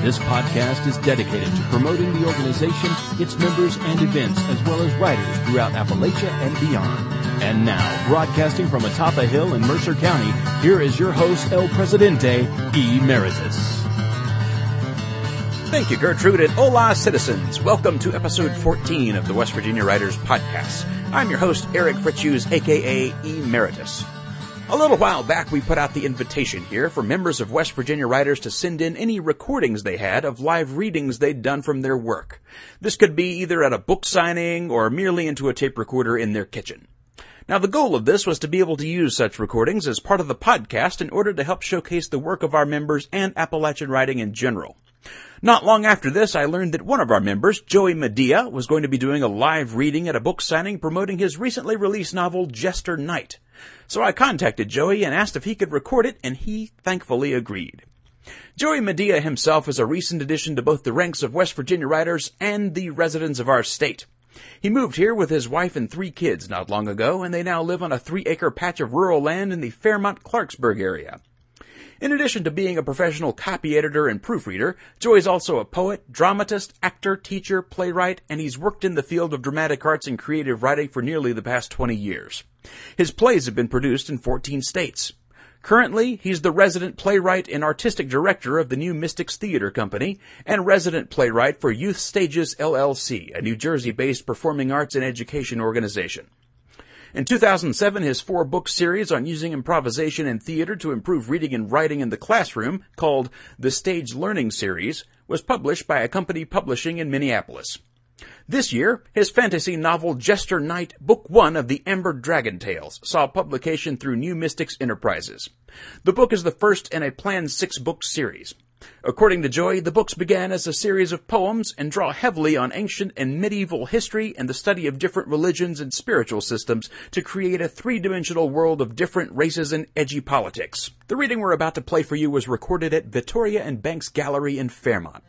This podcast is dedicated to promoting the organization, its members, and events, as well as writers throughout Appalachia and beyond. And now, broadcasting from atop a hill in Mercer County, here is your host, El Presidente, Emeritus. Thank you, Gertrude, and hola, citizens. Welcome to episode 14 of the West Virginia Writers Podcast. I'm your host, Eric Fritz aka Emeritus. A little while back, we put out the invitation here for members of West Virginia writers to send in any recordings they had of live readings they'd done from their work. This could be either at a book signing or merely into a tape recorder in their kitchen. Now, the goal of this was to be able to use such recordings as part of the podcast in order to help showcase the work of our members and Appalachian writing in general. Not long after this, I learned that one of our members, Joey Madia, was going to be doing a live reading at a book signing promoting his recently released novel, Jester Knight. So I contacted Joey and asked if he could record it, and he thankfully agreed. Joey Madia himself is a recent addition to both the ranks of West Virginia writers and the residents of our state. He moved here with his wife and three kids not long ago, and they now live on a three acre patch of rural land in the Fairmont Clarksburg area. In addition to being a professional copy editor and proofreader, Joy is also a poet, dramatist, actor, teacher, playwright, and he's worked in the field of dramatic arts and creative writing for nearly the past 20 years. His plays have been produced in 14 states. Currently, he's the resident playwright and artistic director of the New Mystics Theater Company and resident playwright for Youth Stages LLC, a New Jersey-based performing arts and education organization. In 2007, his four book series on using improvisation and theater to improve reading and writing in the classroom, called the Stage Learning Series, was published by a company Publishing in Minneapolis. This year, his fantasy novel Jester Knight, Book One of the Amber Dragon Tales, saw publication through New Mystics Enterprises. The book is the first in a planned six book series. According to Joy, the books began as a series of poems and draw heavily on ancient and medieval history and the study of different religions and spiritual systems to create a three-dimensional world of different races and edgy politics. The reading we're about to play for you was recorded at Vittoria and Banks Gallery in Fairmont.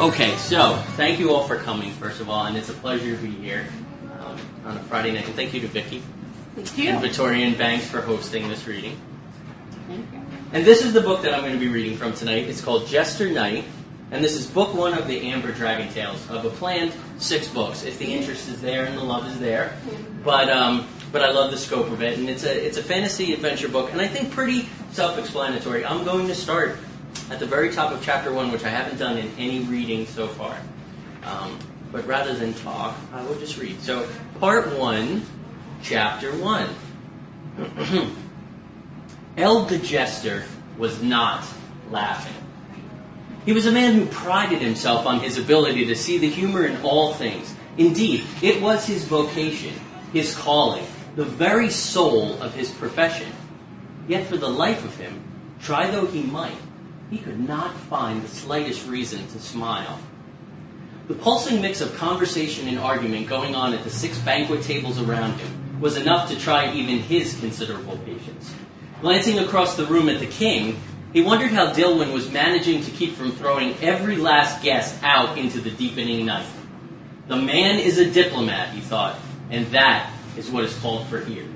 Okay, so thank you all for coming, first of all, and it's a pleasure to be here um, on a Friday night. And thank you to Vicki Thank you. and Victorian Banks for hosting this reading. And this is the book that I'm going to be reading from tonight. It's called Jester Knight, and this is book one of the Amber Dragon Tales of a planned six books. If the interest is there and the love is there, but um, but I love the scope of it, and it's a it's a fantasy adventure book, and I think pretty self-explanatory. I'm going to start at the very top of chapter one, which I haven't done in any reading so far. Um, but rather than talk, I will just read. So, part one, chapter one. Eld the Jester was not laughing. He was a man who prided himself on his ability to see the humor in all things. Indeed, it was his vocation, his calling, the very soul of his profession. Yet for the life of him, try though he might, he could not find the slightest reason to smile. The pulsing mix of conversation and argument going on at the six banquet tables around him was enough to try even his considerable patience. Glancing across the room at the king, he wondered how Dilwyn was managing to keep from throwing every last guest out into the deepening night. The man is a diplomat, he thought, and that is what is called for here.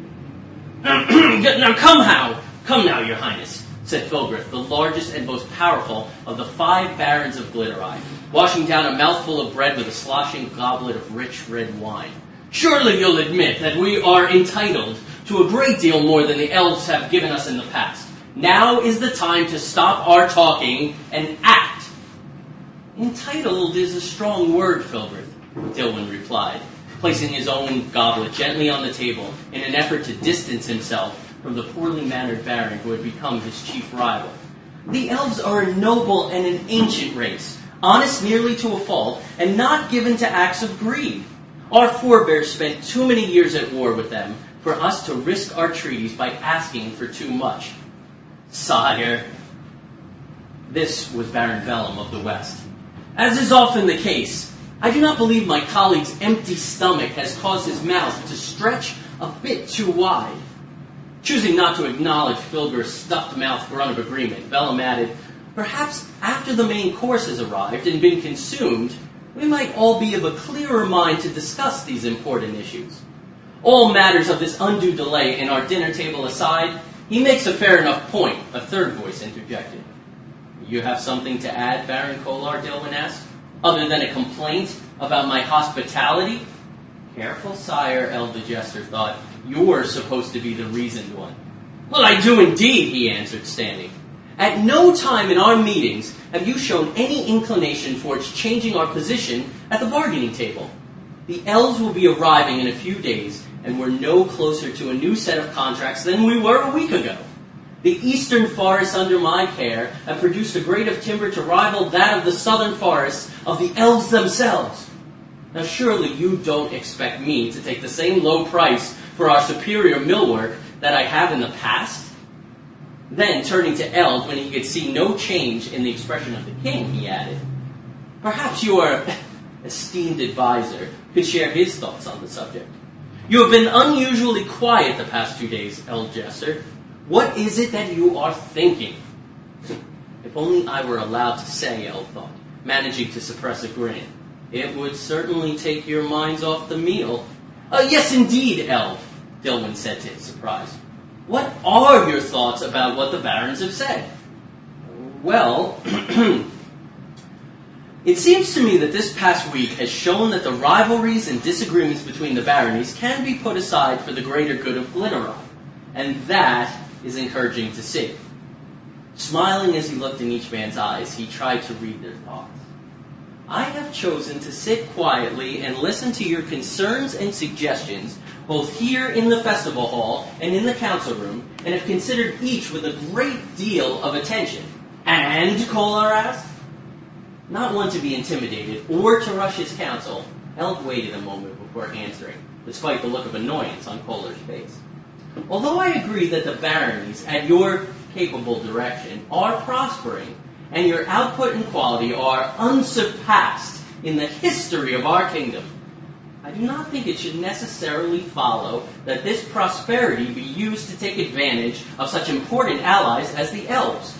now come how? Come now, your highness, said Filgrith, the largest and most powerful of the five barons of Glittereye, washing down a mouthful of bread with a sloshing goblet of rich red wine. Surely you'll admit that we are entitled to a great deal more than the elves have given us in the past. Now is the time to stop our talking and act. Entitled is a strong word, Filgrith, Dilwyn replied, placing his own goblet gently on the table in an effort to distance himself from the poorly mannered baron who had become his chief rival. The elves are a noble and an ancient race, honest nearly to a fault, and not given to acts of greed. Our forebears spent too many years at war with them for us to risk our treaties by asking for too much. Sire, this was Baron Vellum of the West. As is often the case, I do not believe my colleague's empty stomach has caused his mouth to stretch a bit too wide. Choosing not to acknowledge Filgrith's stuffed mouth grunt of agreement, Bellum added, Perhaps after the main course has arrived and been consumed, we might all be of a clearer mind to discuss these important issues. All matters of this undue delay in our dinner table aside, he makes a fair enough point, a third voice interjected. You have something to add, Baron Kolar, Dilwyn asked, other than a complaint about my hospitality? Careful, sire, Eld the Jester thought. You're supposed to be the reasoned one. Well, I do indeed, he answered, standing. At no time in our meetings have you shown any inclination towards changing our position at the bargaining table. The elves will be arriving in a few days, and we're no closer to a new set of contracts than we were a week ago. The eastern forests under my care have produced a grade of timber to rival that of the southern forests of the elves themselves. Now, surely you don't expect me to take the same low price for our superior millwork that I have in the past? Then, turning to Eld, when he could see no change in the expression of the king, he added, Perhaps your esteemed advisor could share his thoughts on the subject. You have been unusually quiet the past two days, Eld Jester. What is it that you are thinking? if only I were allowed to say, Eld thought, managing to suppress a grin. It would certainly take your minds off the meal. Uh, yes, indeed, Eld, Dilwyn said to his surprise. What are your thoughts about what the barons have said? Well, it seems to me that this past week has shown that the rivalries and disagreements between the baronies can be put aside for the greater good of Glitteron, and that is encouraging to see. Smiling as he looked in each man's eyes, he tried to read their thoughts. I have chosen to sit quietly and listen to your concerns and suggestions both here in the festival hall and in the council room, and have considered each with a great deal of attention. And, Kolar asked? Not one to be intimidated or to rush his counsel, Eld waited a moment before answering, despite the look of annoyance on Kolar's face. Although I agree that the baronies, at your capable direction, are prospering, and your output and quality are unsurpassed in the history of our kingdom, I do not think it should necessarily follow that this prosperity be used to take advantage of such important allies as the elves.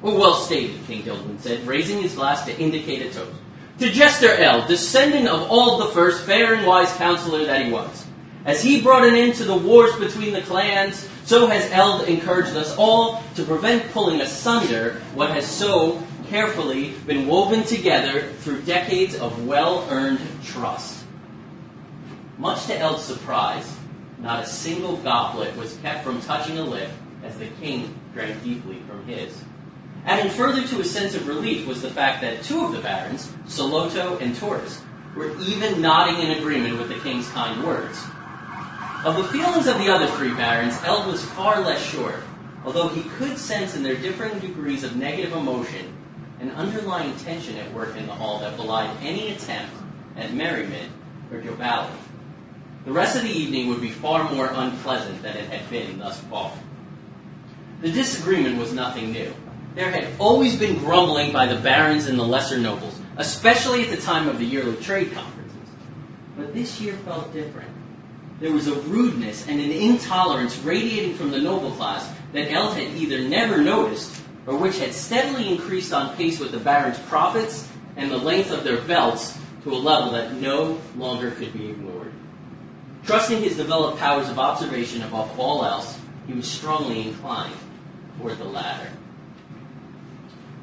Well, well stated, King Dilwyn said, raising his glass to indicate a toast. To Jester Eld, descendant of Ald the First, fair and wise counselor that he was. As he brought an end to the wars between the clans, so has Eld encouraged us all to prevent pulling asunder what has so carefully been woven together through decades of well-earned trust. Much to Eld's surprise, not a single goblet was kept from touching a lip as the king drank deeply from his. Adding further to his sense of relief was the fact that two of the barons, Soloto and Taurus, were even nodding in agreement with the king's kind words. Of the feelings of the other three barons, Eld was far less sure, although he could sense in their differing degrees of negative emotion an underlying tension at work in the hall that belied any attempt at merriment or joviality. The rest of the evening would be far more unpleasant than it had been thus far. The disagreement was nothing new. There had always been grumbling by the barons and the lesser nobles, especially at the time of the yearly trade conferences. But this year felt different. There was a rudeness and an intolerance radiating from the noble class that Eld had either never noticed or which had steadily increased on pace with the barons' profits and the length of their belts to a level that no longer could be ignored. Trusting his developed powers of observation above all else, he was strongly inclined toward the latter.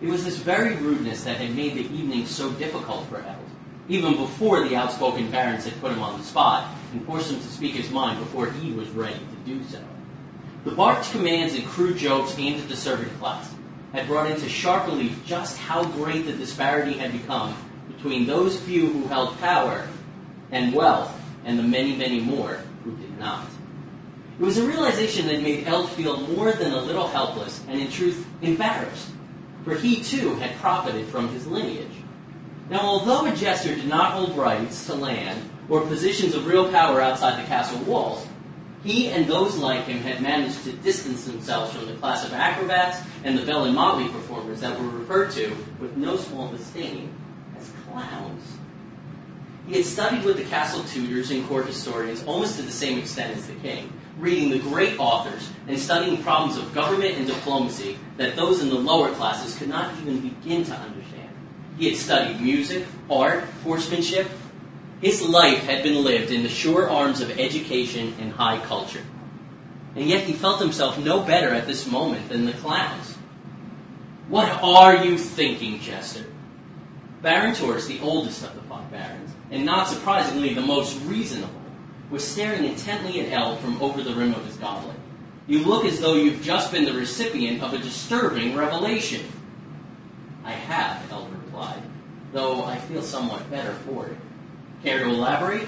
It was this very rudeness that had made the evening so difficult for Eld, even before the outspoken barons had put him on the spot and forced him to speak his mind before he was ready to do so. The barked commands and crude jokes aimed at the servant class had brought into sharp relief just how great the disparity had become between those few who held power and wealth and the many, many more who did not. It was a realization that made Eld feel more than a little helpless and, in truth, embarrassed, for he too had profited from his lineage. Now, although a jester did not hold rights to land or positions of real power outside the castle walls, he and those like him had managed to distance themselves from the class of acrobats and the bell and motley performers that were referred to with no small disdain as clowns. He had studied with the castle tutors and court historians almost to the same extent as the king, reading the great authors and studying problems of government and diplomacy that those in the lower classes could not even begin to understand. He had studied music, art, horsemanship. His life had been lived in the sure arms of education and high culture. And yet he felt himself no better at this moment than the clowns. What are you thinking, Jester? Baron Taurus, the oldest of the five barons, and not surprisingly the most reasonable, was staring intently at Eld from over the rim of his goblet. You look as though you've just been the recipient of a disturbing revelation. I have, Eld replied, though I feel somewhat better for it. Care to elaborate?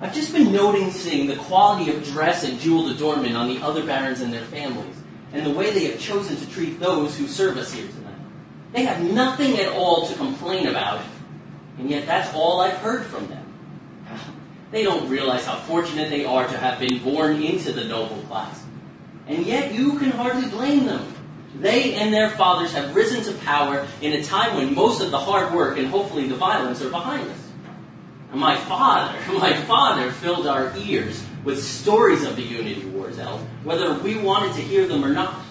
I've just been noticing the quality of dress and jeweled adornment on the other barons and their families, and the way they have chosen to treat those who serve us here tonight. They have nothing at all to complain about, and yet that's all I've heard from them. They don't realize how fortunate they are to have been born into the noble class. And yet you can hardly blame them. They and their fathers have risen to power in a time when most of the hard work and hopefully the violence are behind us. And my father, my father filled our ears with stories of the Unity Wars, Eld, whether we wanted to hear them or not.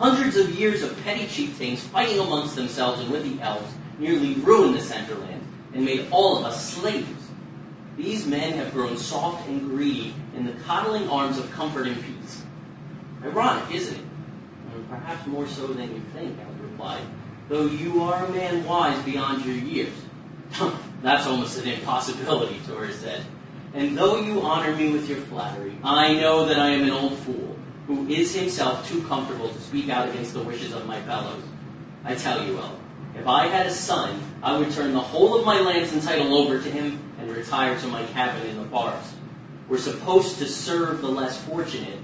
Hundreds of years of petty chieftains fighting amongst themselves and with the elves nearly ruined the Centerland and made all of us slaves. These men have grown soft and greedy in the coddling arms of comfort and peace. Ironic, isn't it? Perhaps more so than you think, Eld replied, though you are a man wise beyond your years. That's almost an impossibility, Taurus said. And though you honor me with your flattery, I know that I am an old fool, who is himself too comfortable to speak out against the wishes of my fellows. I tell you, Eld, if I had a son, I would turn the whole of my lands and title over to him and retire to my cabin in the forest. We're supposed to serve the less fortunate,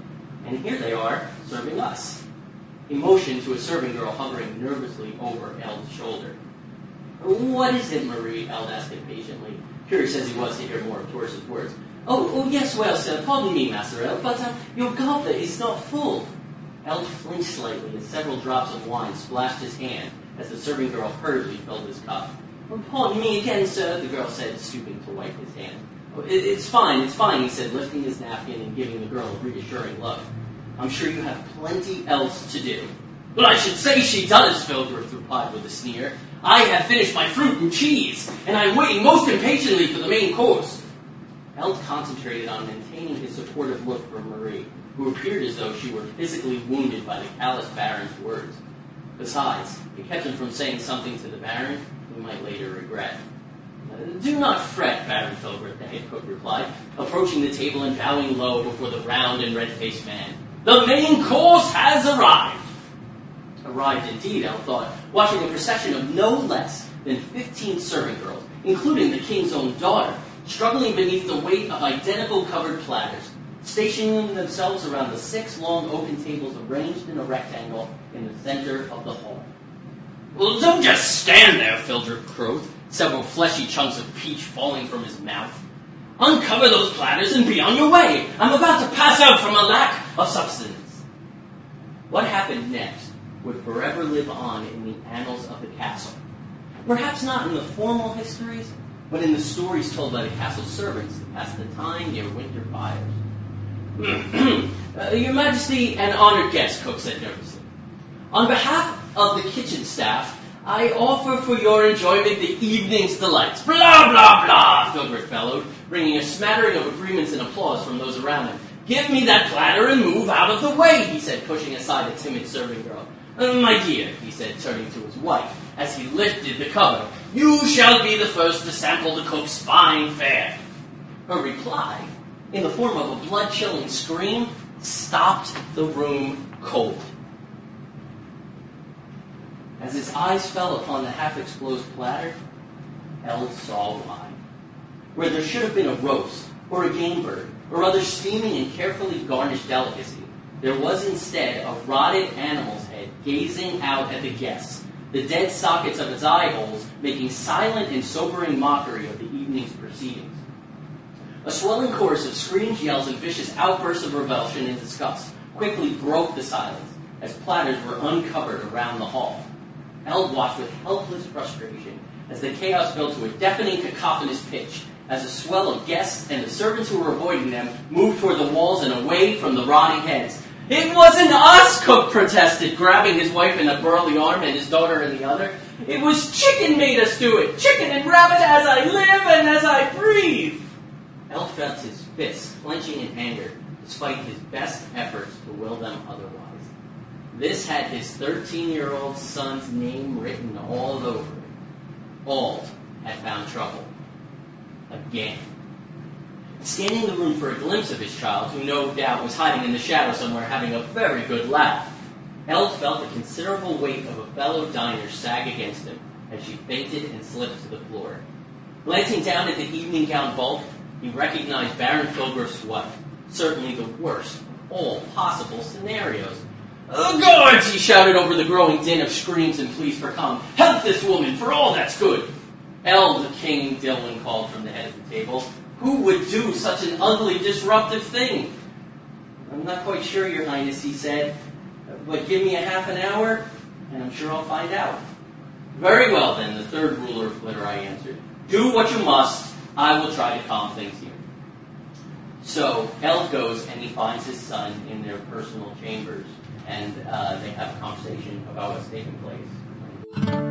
and here they are, serving us. He motioned to a serving girl hovering nervously over Eld's shoulder. What is it, Marie? Eld asked impatiently, curious as he was to hear more of Taurus's words. Oh, oh, yes, well, sir, pardon me, Master Eld, but uh, your goblet is not full. Eld flinched slightly as several drops of wine splashed his hand as the serving girl hurriedly filled his cup. Oh, pardon me again, sir, the girl said, stooping to wipe his hand. Oh, it, it's fine, it's fine, he said, lifting his napkin and giving the girl a reassuring look. I'm sure you have plenty else to do. Well, I should say she does, Filgrith replied with a sneer. I have finished my fruit and cheese, and I'm waiting most impatiently for the main course. Eld concentrated on maintaining his supportive look for Marie, who appeared as though she were physically wounded by the callous Baron's words. Besides, it kept him from saying something to the Baron he might later regret. Do not fret, Baron Filgrith, the head cook replied, approaching the table and bowing low before the round and red-faced man. The main course has arrived. Arrived indeed, Eld thought, watching a procession of no less than fifteen servant girls, including the king's own daughter, struggling beneath the weight of identical covered platters, stationing themselves around the six long oaken tables arranged in a rectangle in the center of the hall. Well, don't just stand there, Filgrith crowed, several fleshy chunks of peach falling from his mouth. Uncover those platters and be on your way. I'm about to pass out from a lack of substance. What happened next would forever live on in the annals of the castle. Perhaps not in the formal histories, but in the stories told by the castle servants to pass the time near winter fires. uh, Your Majesty and honored guest, Cook said nervously. On behalf of the kitchen staff, I offer for your enjoyment the evening's delights. Blah, blah, blah, Filgrith bellowed, bringing a smattering of agreements and applause from those around him. Give me that platter and move out of the way, he said, pushing aside a timid serving girl. Uh, my dear, he said, turning to his wife, as he lifted the cover, you shall be the first to sample the cook's fine fare. Her reply, in the form of a blood-chilling scream, stopped the room cold. As his eyes fell upon the half-exposed platter, Eld saw why. Where there should have been a roast, or a game bird, or other steaming and carefully garnished delicacy, there was instead a rotted animal's head gazing out at the guests, the dead sockets of its eye holes making silent and sobering mockery of the evening's proceedings. A swelling chorus of screams, yells, and vicious outbursts of revulsion and disgust quickly broke the silence as platters were uncovered around the hall. Eld watched with helpless frustration as the chaos built to a deafening cacophonous pitch as a swell of guests and the servants who were avoiding them moved toward the walls and away from the rotting heads. It wasn't us, Cook protested, grabbing his wife in a burly arm and his daughter in the other. It was chicken made us do it. Chicken and rabbit as I live and as I breathe. Eld felt his fists clenching in anger, despite his best efforts to will them otherwise. This had his 13 year old son's name written all over it. Ald had found trouble. Again. Scanning the room for a glimpse of his child, who no doubt was hiding in the shadow somewhere having a very good laugh, Eld felt the considerable weight of a fellow diner sag against him as she fainted and slipped to the floor. Glancing down at the evening gown bulk, he recognized Baron Filgrith's wife, certainly the worst of all possible scenarios. Oh, guards! he shouted over the growing din of screams and pleas for calm. Help this woman, for all that's good! Eld, the King Dilwyn called from the head of the table. Who would do such an ugly, disruptive thing? I'm not quite sure, Your Highness, he said. But give me a half an hour, and I'm sure I'll find out. Very well, then, the third ruler of Flitter, I answered. Do what you must. I will try to calm things here. So Eld goes and he finds his son in their personal chambers, and uh, they have a conversation about what's taking place.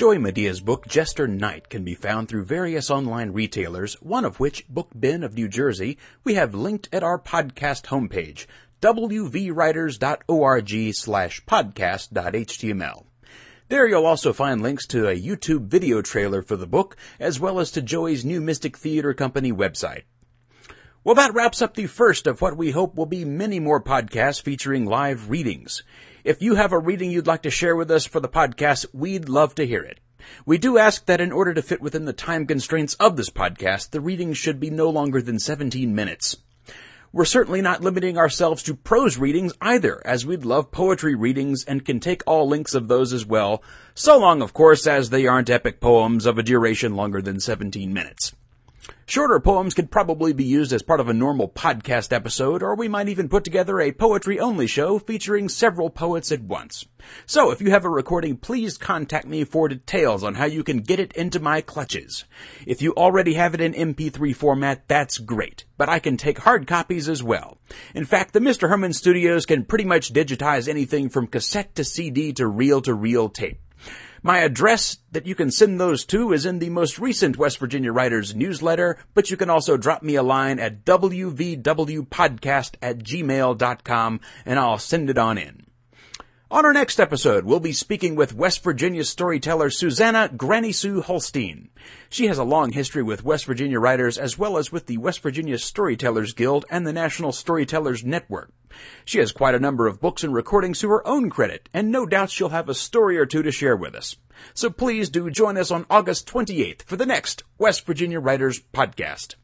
Joey Madia's book Jester Knight can be found through various online retailers, one of which, Book Bin of New Jersey, we have linked at our podcast homepage, wvwriters.org slash podcast.html. There you'll also find links to a YouTube video trailer for the book, as well as to Joey's new Mystic Theater Company website. Well, that wraps up the first of what we hope will be many more podcasts featuring live readings. If you have a reading you'd like to share with us for the podcast, we'd love to hear it. We do ask that in order to fit within the time constraints of this podcast, the readings should be no longer than 17 minutes. We're certainly not limiting ourselves to prose readings either, as we'd love poetry readings and can take all links of those as well, so long, of course, as they aren't epic poems of a duration longer than 17 minutes. Shorter poems could probably be used as part of a normal podcast episode, or we might even put together a poetry only show featuring several poets at once. So if you have a recording, please contact me for details on how you can get it into my clutches. If you already have it in MP3 format, that's great, but I can take hard copies as well. In fact, the Mr. Herman Studios can pretty much digitize anything from cassette to CD to reel to reel tape. My address that you can send those to is in the most recent West Virginia Writers newsletter, but you can also drop me a line at wvwpodcast at gmail.com and I'll send it on in. On our next episode, we'll be speaking with West Virginia storyteller Susanna Granny Sue Holstein. She has a long history with West Virginia writers as well as with the West Virginia Storytellers Guild and the National Storytellers Network. She has quite a number of books and recordings to her own credit, and no doubt she'll have a story or two to share with us. So please do join us on August 28th for the next West Virginia Writers Podcast.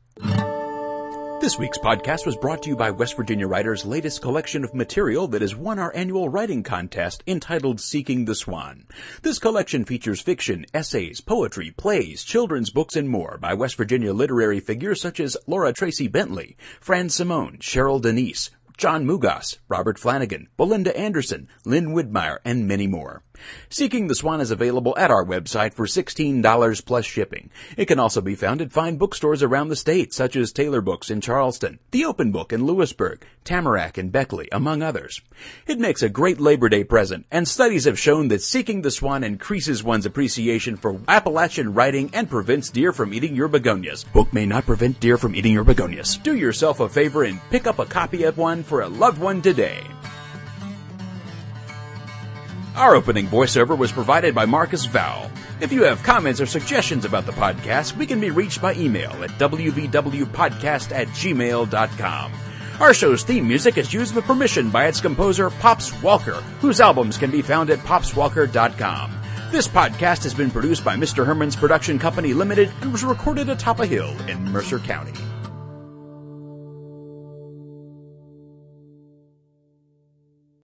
This week's podcast was brought to you by West Virginia Writers' latest collection of material that has won our annual writing contest entitled Seeking the Swan. This collection features fiction, essays, poetry, plays, children's books, and more by West Virginia literary figures such as Laura Treacy Bentley, Fran Simone, Cheryl Denise, John Mugas, Robert Flanagan, Belinda Anderson, Lynn Widmeyer, and many more. Seeking the Swan is available at our website for $16 plus shipping. It can also be found at fine bookstores around the state, such as Taylor Books in Charleston, The Open Book in Lewisburg, Tamarack and Beckley, among others. It makes a great Labor Day present, and studies have shown that Seeking the Swan increases one's appreciation for Appalachian writing and prevents deer from eating your begonias. Book may not prevent deer from eating your begonias. Do yourself a favor and pick up a copy of one for a loved one today. Our opening voiceover was provided by Marcus Vowell. If you have comments or suggestions about the podcast, we can be reached by email at wvwpodcast at gmail.com. Our show's theme music is used with permission by its composer, Pops Walker, whose albums can be found at popswalker.com. This podcast has been produced by Mr. Herman's Production Company Limited and was recorded atop a hill in Mercer County.